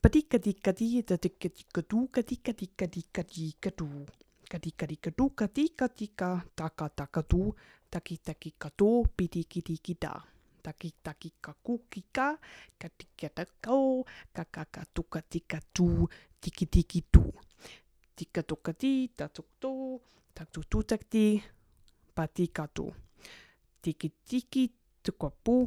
Padika dika dika dika dika dika dika dika dika dika dika dika taka taka du. Taki taki ka do pidiki diki. Taki taki ka kukika ka tika takau ka ka ka tuka tika du. Tika tuka di ta tuk do tak tu tu tak di patika du. Tiki tiki tuka pu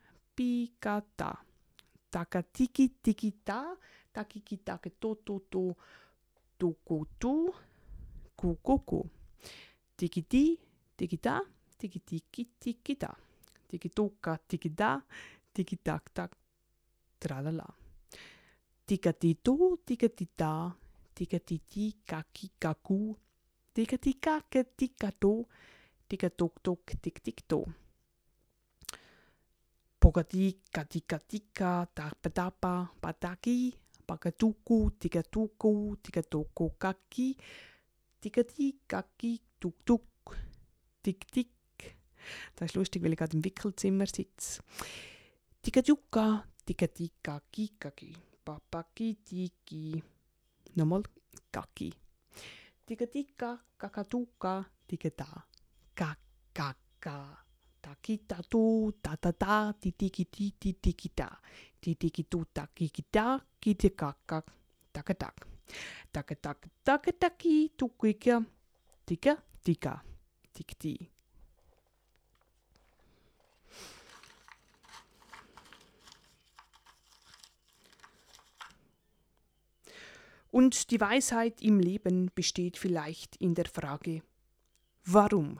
tik tu. Taka tuka tika ku kaki kaki kaku taki katika puka tu. Patika tu patika tu taki kaki kaki kaku. Patika pika piki kiti pitiki ti pikata. Taka tiki tiki ta taki kita ke to to to tuku tu kukuku. Tiki ti tiki ta tiki tiki tiki ta. Tiki tuka tiki da tiki tak tralala. Tika ti tu tika ti ta tika ti ti kaki kaku. Tika tika ke tika tu tika tuk tuk tik tik tu. Bogadi, Gadika, Dika, Darbadaba, Badagi, Bagaduku, Digaduku, Digaduku, Gaki, Digadi, Gaki, Duk, Duk, Dik, Dik. Das ist lustig, weil ich gerade im Wickelzimmer sitze. Digaduka, Digadika, Gikagi, Babagi, Digi. Nochmal, Gaki. Digadika, Gakaduka, Digada, Gakaka. Takitatu, Tatata, Titikiti, da Titikitu, Takikita, Kitikakak, Takatak, Takatak, Takataki, Tukika, Tika, Tika, Tikti. Und die Weisheit im Leben besteht vielleicht in der Frage, warum?